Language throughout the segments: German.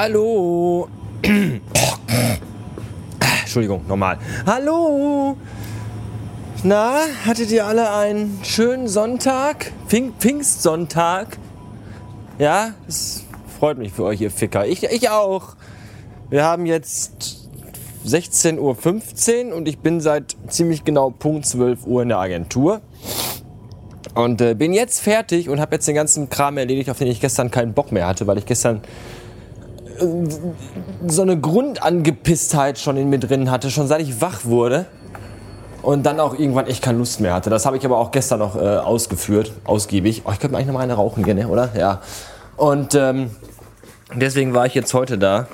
Hallo. Entschuldigung, nochmal. Hallo. Na, hattet ihr alle einen schönen Sonntag? Pfing Pfingstsonntag? Ja, es freut mich für euch, ihr Ficker. Ich, ich auch. Wir haben jetzt 16.15 Uhr und ich bin seit ziemlich genau Punkt 12 Uhr in der Agentur. Und äh, bin jetzt fertig und habe jetzt den ganzen Kram erledigt, auf den ich gestern keinen Bock mehr hatte, weil ich gestern so eine Grundangepisstheit schon in mir drin hatte, schon seit ich wach wurde. Und dann auch irgendwann echt keine Lust mehr hatte. Das habe ich aber auch gestern noch äh, ausgeführt, ausgiebig. Oh, ich könnte mir eigentlich noch mal eine rauchen gehen, ne, oder? Ja. Und ähm, deswegen war ich jetzt heute da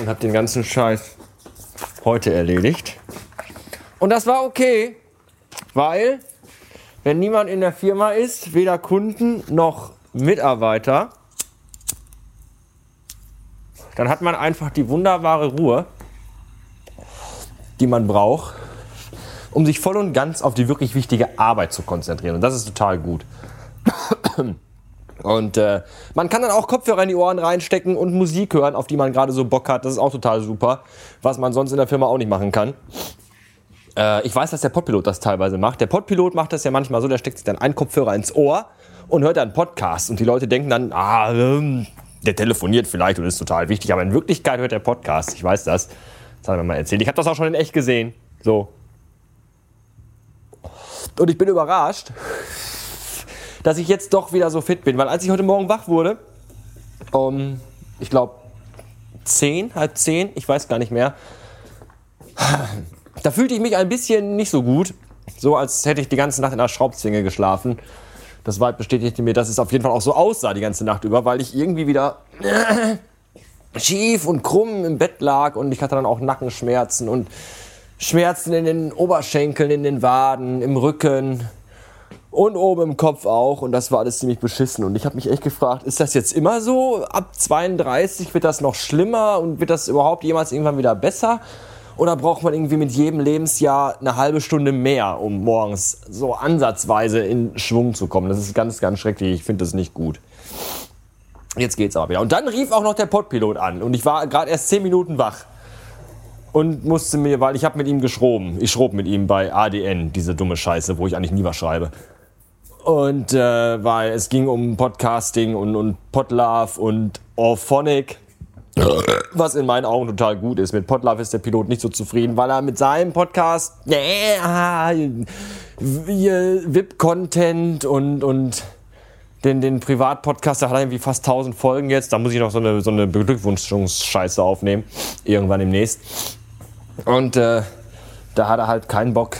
und habe den ganzen Scheiß heute erledigt. Und das war okay, weil wenn niemand in der Firma ist, weder Kunden noch Mitarbeiter, dann hat man einfach die wunderbare Ruhe, die man braucht, um sich voll und ganz auf die wirklich wichtige Arbeit zu konzentrieren. Und das ist total gut. Und äh, man kann dann auch Kopfhörer in die Ohren reinstecken und Musik hören, auf die man gerade so Bock hat. Das ist auch total super, was man sonst in der Firma auch nicht machen kann. Äh, ich weiß, dass der Podpilot das teilweise macht. Der Podpilot macht das ja manchmal so, der steckt sich dann einen Kopfhörer ins Ohr und hört dann Podcast. Und die Leute denken dann, ah, ähm, der telefoniert vielleicht und ist total wichtig. Aber in Wirklichkeit hört der Podcast. Ich weiß das. Das hat er mir mal erzählt. Ich habe das auch schon in echt gesehen. So. Und ich bin überrascht, dass ich jetzt doch wieder so fit bin. Weil als ich heute Morgen wach wurde, um, ich glaube, zehn, halb zehn, ich weiß gar nicht mehr, da fühlte ich mich ein bisschen nicht so gut. So als hätte ich die ganze Nacht in einer Schraubzwinge geschlafen. Das Weib bestätigte mir, dass es auf jeden Fall auch so aussah die ganze Nacht über, weil ich irgendwie wieder schief und krumm im Bett lag und ich hatte dann auch Nackenschmerzen und Schmerzen in den Oberschenkeln, in den Waden, im Rücken und oben im Kopf auch und das war alles ziemlich beschissen und ich habe mich echt gefragt, ist das jetzt immer so? Ab 32 wird das noch schlimmer und wird das überhaupt jemals irgendwann wieder besser? Oder braucht man irgendwie mit jedem Lebensjahr eine halbe Stunde mehr, um morgens so ansatzweise in Schwung zu kommen? Das ist ganz, ganz schrecklich. Ich finde das nicht gut. Jetzt geht's aber wieder. Und dann rief auch noch der Podpilot an. Und ich war gerade erst zehn Minuten wach. Und musste mir, weil ich habe mit ihm geschroben. Ich schrob mit ihm bei ADN, diese dumme Scheiße, wo ich eigentlich nie was schreibe. Und äh, weil es ging um Podcasting und, und Podlove und Orphonic was in meinen Augen total gut ist. Mit Podlove ist der Pilot nicht so zufrieden, weil er mit seinem Podcast VIP-Content und, und den, den Privatpodcast, da hat er irgendwie fast 1000 Folgen jetzt. Da muss ich noch so eine, so eine Beglückwünschungsscheiße aufnehmen. Irgendwann demnächst. Und äh, da hat er halt keinen Bock,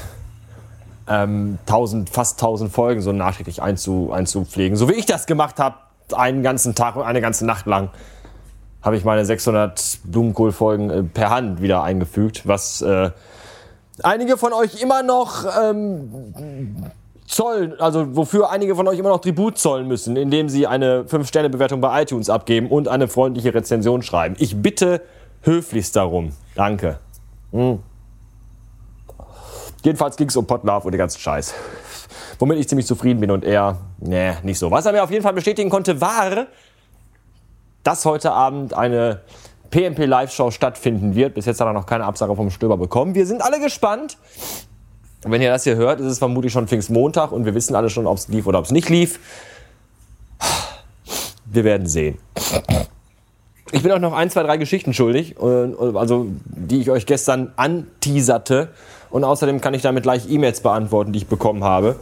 ähm, 1000, fast 1000 Folgen so nachträglich einzu, einzupflegen. So wie ich das gemacht habe, einen ganzen Tag und eine ganze Nacht lang habe ich meine 600 Blumenkohlfolgen äh, per Hand wieder eingefügt, was äh, einige von euch immer noch ähm, zollen, also wofür einige von euch immer noch Tribut zollen müssen, indem sie eine 5-Sterne-Bewertung bei iTunes abgeben und eine freundliche Rezension schreiben. Ich bitte höflichst darum. Danke. Hm. Jedenfalls ging es um Potlove und den ganzen Scheiß. Womit ich ziemlich zufrieden bin und er, nee, nicht so. Was er mir auf jeden Fall bestätigen konnte, war, dass heute Abend eine PMP Live-Show stattfinden wird. Bis jetzt hat er noch keine Absage vom Stöber bekommen. Wir sind alle gespannt. Wenn ihr das hier hört, ist es vermutlich schon Pfingstmontag und wir wissen alle schon, ob es lief oder ob es nicht lief. Wir werden sehen. Ich bin auch noch ein, zwei, drei Geschichten schuldig, also die ich euch gestern anteaserte. Und außerdem kann ich damit gleich E-Mails beantworten, die ich bekommen habe.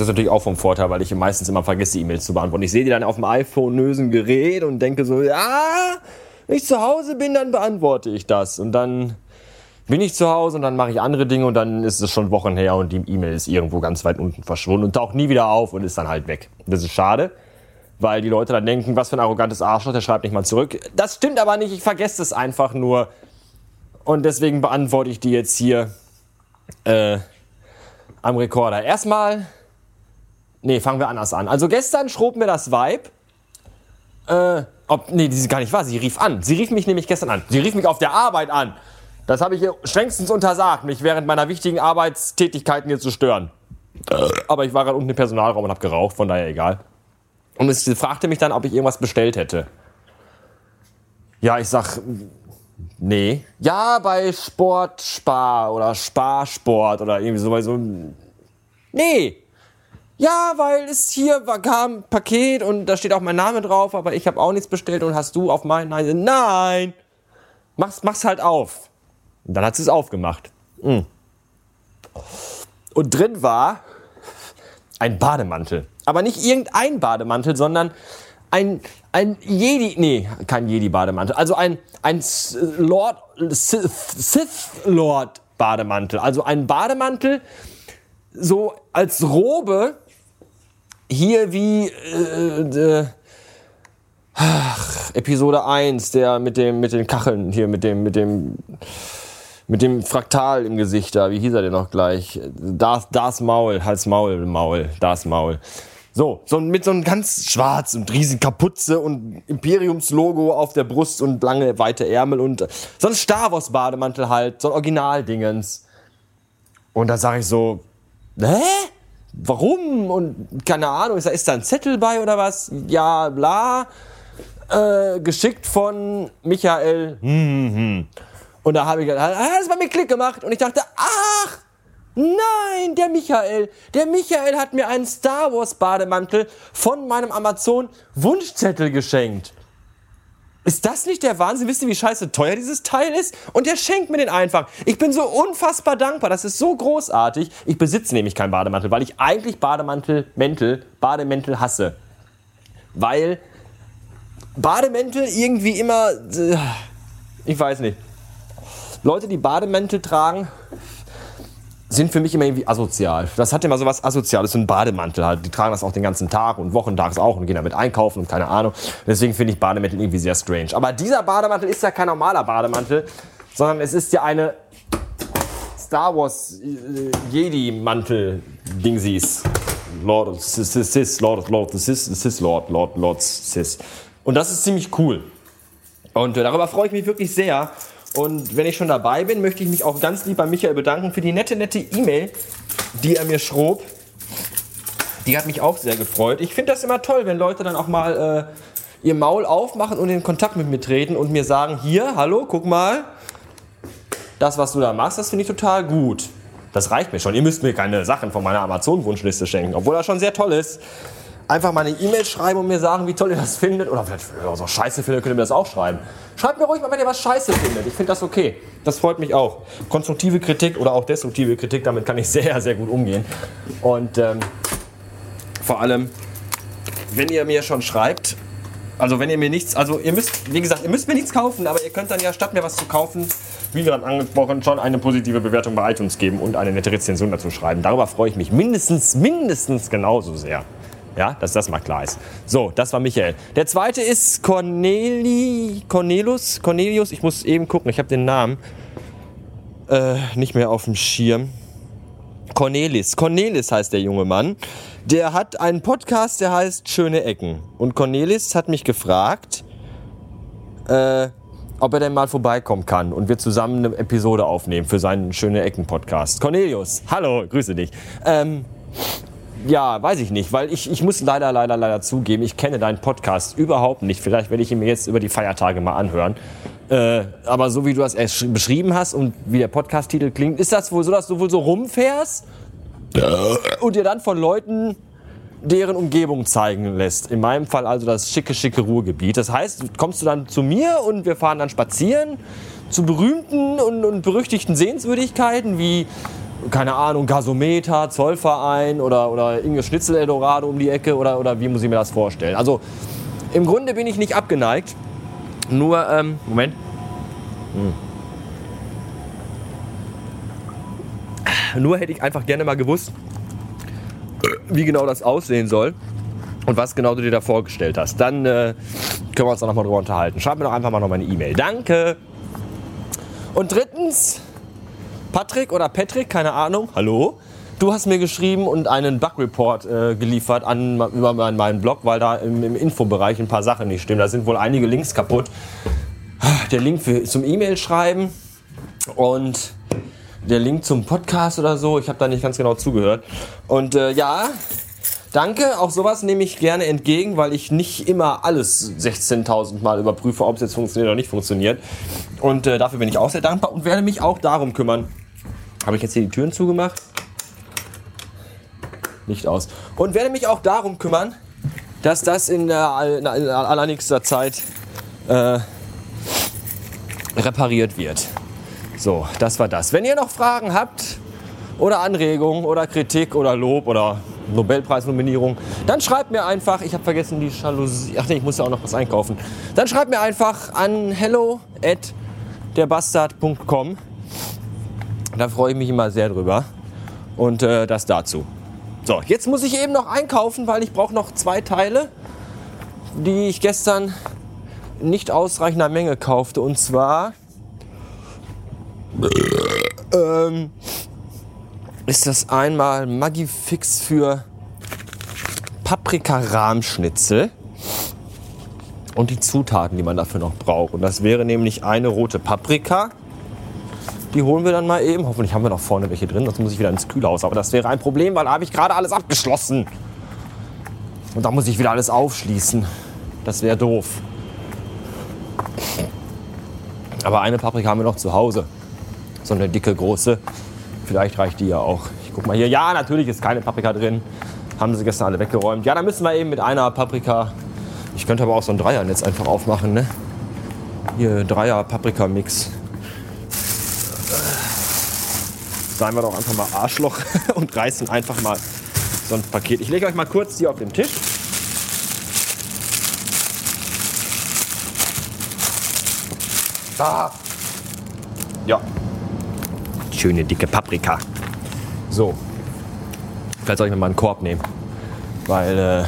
Das ist natürlich auch vom Vorteil, weil ich meistens immer vergesse, E-Mails zu beantworten. Ich sehe die dann auf dem iPhone-nösen Gerät und denke so, ja, wenn ich zu Hause bin, dann beantworte ich das. Und dann bin ich zu Hause und dann mache ich andere Dinge und dann ist es schon Wochen her und die E-Mail ist irgendwo ganz weit unten verschwunden und taucht nie wieder auf und ist dann halt weg. Das ist schade, weil die Leute dann denken, was für ein arrogantes Arschloch, der schreibt nicht mal zurück. Das stimmt aber nicht, ich vergesse es einfach nur. Und deswegen beantworte ich die jetzt hier äh, am Rekorder. Erstmal Nee, fangen wir anders an. Also gestern schrob mir das Vibe. Äh, ob, nee, die ist gar nicht wahr. Sie rief an. Sie rief mich nämlich gestern an. Sie rief mich auf der Arbeit an. Das habe ich ihr strengstens untersagt, mich während meiner wichtigen Arbeitstätigkeiten hier zu stören. Aber ich war gerade unten im Personalraum und habe geraucht, von daher egal. Und sie fragte mich dann, ob ich irgendwas bestellt hätte. Ja, ich sag, nee. Ja, bei Sport Spar oder Sparsport oder irgendwie so. Nee. Ja, weil es hier war, kam ein Paket und da steht auch mein Name drauf, aber ich habe auch nichts bestellt und hast du auf meinen Nein. Nein! Mach's, mach's halt auf. Und dann hat sie es aufgemacht. Mm. Und drin war ein Bademantel. Aber nicht irgendein Bademantel, sondern ein, ein Jedi, nee, kein Jedi-Bademantel, also ein, ein Lord, Sith Lord Bademantel. Also ein Bademantel, so als Robe, hier wie äh, äh, ach, Episode 1, der mit dem mit den Kacheln hier mit dem mit dem mit dem Fraktal im Gesicht da, wie hieß er denn noch gleich? Das das Maul, Hals Maul, Maul, das Maul. So, so mit so einem ganz schwarz und riesen Kapuze und Imperiumslogo auf der Brust und lange weite Ärmel und so ein Star Wars Bademantel halt, so ein Originaldingens. Und da sage ich so, hä? Warum? Und keine Ahnung, ist da, ist da ein Zettel bei oder was? Ja, bla. Äh, geschickt von Michael. Hm, hm, hm. Und da habe ich gedacht, hat das bei mir Klick gemacht und ich dachte, ach, nein, der Michael. Der Michael hat mir einen Star Wars Bademantel von meinem Amazon Wunschzettel geschenkt. Ist das nicht der Wahnsinn? Wisst ihr, wie scheiße teuer dieses Teil ist? Und der schenkt mir den einfach. Ich bin so unfassbar dankbar. Das ist so großartig. Ich besitze nämlich keinen Bademantel, weil ich eigentlich Bademantel, Mäntel, Bademäntel hasse. Weil Bademäntel irgendwie immer, äh, ich weiß nicht. Leute, die Bademäntel tragen, sind für mich immer irgendwie asozial. Das hat immer so was Asoziales, so ein Bademantel halt. Die tragen das auch den ganzen Tag und wochentags auch und gehen damit einkaufen und keine Ahnung. Deswegen finde ich Bademantel irgendwie sehr strange. Aber dieser Bademantel ist ja kein normaler Bademantel, sondern es ist ja eine Star Wars äh, Jedi-Mantel Dingsies. Lord Sis, Lord Lord Sis, Sis Lord, Lord Lord Sis. Und das ist ziemlich cool. Und äh, darüber freue ich mich wirklich sehr. Und wenn ich schon dabei bin, möchte ich mich auch ganz lieb bei Michael bedanken für die nette, nette E-Mail, die er mir schrob. Die hat mich auch sehr gefreut. Ich finde das immer toll, wenn Leute dann auch mal äh, ihr Maul aufmachen und in Kontakt mit mir treten und mir sagen, hier, hallo, guck mal, das, was du da machst, das finde ich total gut. Das reicht mir schon. Ihr müsst mir keine Sachen von meiner Amazon-Wunschliste schenken, obwohl das schon sehr toll ist einfach mal eine E-Mail schreiben und mir sagen, wie toll ihr das findet. Oder vielleicht, wenn ihr so scheiße findet, könnt ihr mir das auch schreiben. Schreibt mir ruhig mal, wenn ihr was scheiße findet. Ich finde das okay. Das freut mich auch. Konstruktive Kritik oder auch destruktive Kritik, damit kann ich sehr, sehr gut umgehen. Und ähm, vor allem, wenn ihr mir schon schreibt, also wenn ihr mir nichts, also ihr müsst, wie gesagt, ihr müsst mir nichts kaufen, aber ihr könnt dann ja statt mir was zu kaufen, wie gerade angesprochen, schon eine positive Bewertung bei iTunes geben und eine nette Rezension dazu schreiben. Darüber freue ich mich mindestens, mindestens genauso sehr. Ja, dass das mal klar ist. So, das war Michael. Der zweite ist Corneli, Cornelius, Cornelius. Ich muss eben gucken, ich habe den Namen äh, nicht mehr auf dem Schirm. Cornelis. Cornelis heißt der junge Mann. Der hat einen Podcast, der heißt Schöne Ecken. Und Cornelis hat mich gefragt, äh, ob er denn mal vorbeikommen kann und wir zusammen eine Episode aufnehmen für seinen Schöne Ecken Podcast. Cornelius, hallo, grüße dich. Ähm, ja, weiß ich nicht, weil ich, ich muss leider, leider, leider zugeben, ich kenne deinen Podcast überhaupt nicht. Vielleicht werde ich ihn mir jetzt über die Feiertage mal anhören. Äh, aber so wie du das erst beschrieben hast und wie der Podcast-Titel klingt, ist das wohl so, dass du wohl so rumfährst und dir dann von Leuten deren Umgebung zeigen lässt. In meinem Fall also das schicke, schicke Ruhrgebiet. Das heißt, kommst du dann zu mir und wir fahren dann spazieren zu berühmten und, und berüchtigten Sehenswürdigkeiten wie keine Ahnung, Gasometer, Zollverein oder, oder Inge Schnitzel Eldorado um die Ecke oder, oder wie muss ich mir das vorstellen? Also im Grunde bin ich nicht abgeneigt, nur, ähm, Moment. Hm. Nur hätte ich einfach gerne mal gewusst, wie genau das aussehen soll und was genau du dir da vorgestellt hast. Dann äh, können wir uns da nochmal drüber unterhalten. Schreib mir doch einfach mal noch meine E-Mail. Danke. Und drittens, Patrick oder Patrick, keine Ahnung, hallo. Du hast mir geschrieben und einen Bug-Report äh, geliefert an, über meinen Blog, weil da im, im Infobereich ein paar Sachen nicht stimmen. Da sind wohl einige Links kaputt. Der Link für, zum E-Mail schreiben und der Link zum Podcast oder so. Ich habe da nicht ganz genau zugehört. Und äh, ja, danke. Auch sowas nehme ich gerne entgegen, weil ich nicht immer alles 16.000 Mal überprüfe, ob es jetzt funktioniert oder nicht funktioniert. Und äh, dafür bin ich auch sehr dankbar und werde mich auch darum kümmern. Habe ich jetzt hier die Türen zugemacht? Nicht aus. Und werde mich auch darum kümmern, dass das in, der, in allernächster Zeit äh, repariert wird. So, das war das. Wenn ihr noch Fragen habt oder Anregungen oder Kritik oder Lob oder Nobelpreisnominierung, dann schreibt mir einfach, ich habe vergessen die Jalousie, ach nee, ich muss ja auch noch was einkaufen. Dann schreibt mir einfach an hello at derbastard.com. Da freue ich mich immer sehr drüber. Und äh, das dazu. So, jetzt muss ich eben noch einkaufen, weil ich brauche noch zwei Teile, die ich gestern nicht ausreichender Menge kaufte. Und zwar ähm, ist das einmal Maggi-Fix für Paprika-Rahmschnitzel und die Zutaten, die man dafür noch braucht. Und das wäre nämlich eine rote Paprika. Die holen wir dann mal eben. Hoffentlich haben wir noch vorne welche drin, sonst muss ich wieder ins Kühlhaus. Aber das wäre ein Problem, weil da habe ich gerade alles abgeschlossen. Und da muss ich wieder alles aufschließen. Das wäre doof. Aber eine Paprika haben wir noch zu Hause so eine dicke, große. Vielleicht reicht die ja auch. Ich guck mal hier. Ja, natürlich ist keine Paprika drin. Haben sie gestern alle weggeräumt. Ja, dann müssen wir eben mit einer Paprika. Ich könnte aber auch so ein Dreiernetz einfach aufmachen, ne? Hier, Dreier-Paprika-Mix. Seien wir doch einfach mal Arschloch und reißen einfach mal so ein Paket. Ich lege euch mal kurz hier auf den Tisch. Ah. Ja, schöne dicke Paprika. So. Vielleicht soll ich mir mal einen Korb nehmen. Weil äh,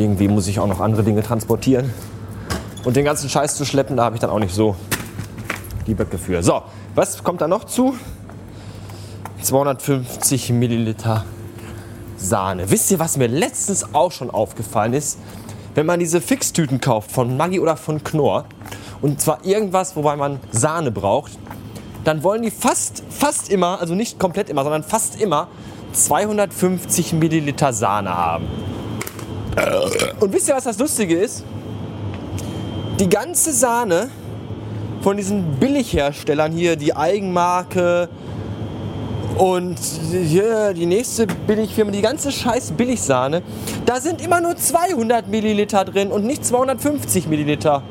irgendwie muss ich auch noch andere Dinge transportieren. Und den ganzen Scheiß zu schleppen, da habe ich dann auch nicht so die Böcke für. So, was kommt da noch zu? 250 Milliliter Sahne. Wisst ihr, was mir letztens auch schon aufgefallen ist? Wenn man diese Fixtüten kauft von Maggi oder von Knorr und zwar irgendwas, wobei man Sahne braucht, dann wollen die fast, fast immer, also nicht komplett immer, sondern fast immer 250 Milliliter Sahne haben. Und wisst ihr, was das Lustige ist? Die ganze Sahne von diesen Billigherstellern hier, die Eigenmarke und hier die nächste Billigfirma, die ganze scheiß Billigsahne, da sind immer nur 200 Milliliter drin und nicht 250 Milliliter.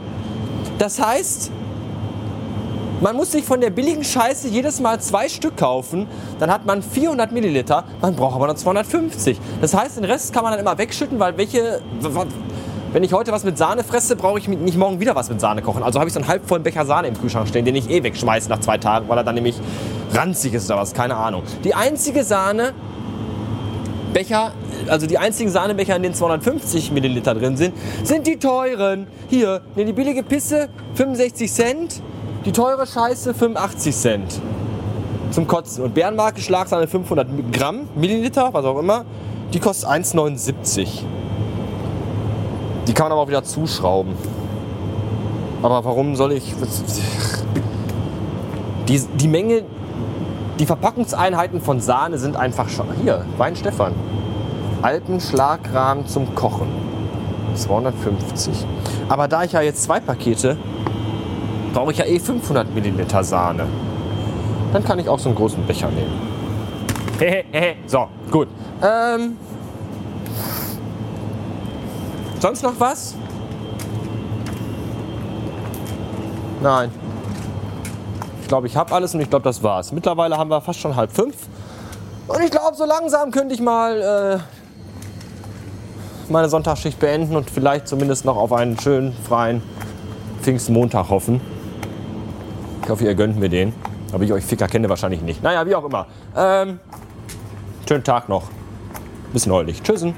Das heißt, man muss sich von der billigen Scheiße jedes Mal zwei Stück kaufen, dann hat man 400 Milliliter, man braucht aber nur 250. Das heißt, den Rest kann man dann immer wegschütten, weil welche, wenn ich heute was mit Sahne fresse, brauche ich nicht morgen wieder was mit Sahne kochen. Also habe ich so einen halbvollen Becher Sahne im Kühlschrank stehen, den ich eh wegschmeiße nach zwei Tagen, weil er dann nämlich ranzig ist oder was, keine Ahnung. Die einzige Sahne, Becher, also die einzigen Sahnebecher, in denen 250 Milliliter drin sind, sind die teuren. Hier, ne, die billige Pisse, 65 Cent. Die teure Scheiße 85 Cent zum Kotzen. Und Bärenmarke Schlagsahne 500 Gramm, Milliliter, was auch immer, die kostet 1,79. Die kann man aber auch wieder zuschrauben. Aber warum soll ich... Die, die Menge, die Verpackungseinheiten von Sahne sind einfach schon... Hier, Wein Stefan. Alpenschlagrahmen zum Kochen. 250. Aber da ich ja jetzt zwei Pakete brauche ich ja eh 500 Milliliter Sahne. Dann kann ich auch so einen großen Becher nehmen. So, gut. Ähm, sonst noch was? Nein. Ich glaube, ich habe alles und ich glaube, das war's. Mittlerweile haben wir fast schon halb fünf. Und ich glaube, so langsam könnte ich mal äh, meine Sonntagsschicht beenden und vielleicht zumindest noch auf einen schönen, freien Pfingstmontag hoffen. Ich hoffe, ihr gönnt mir den. Aber ich euch Ficker kenne wahrscheinlich nicht. Naja, wie auch immer. Ähm, schönen Tag noch. Bis neulich. Tschüssen.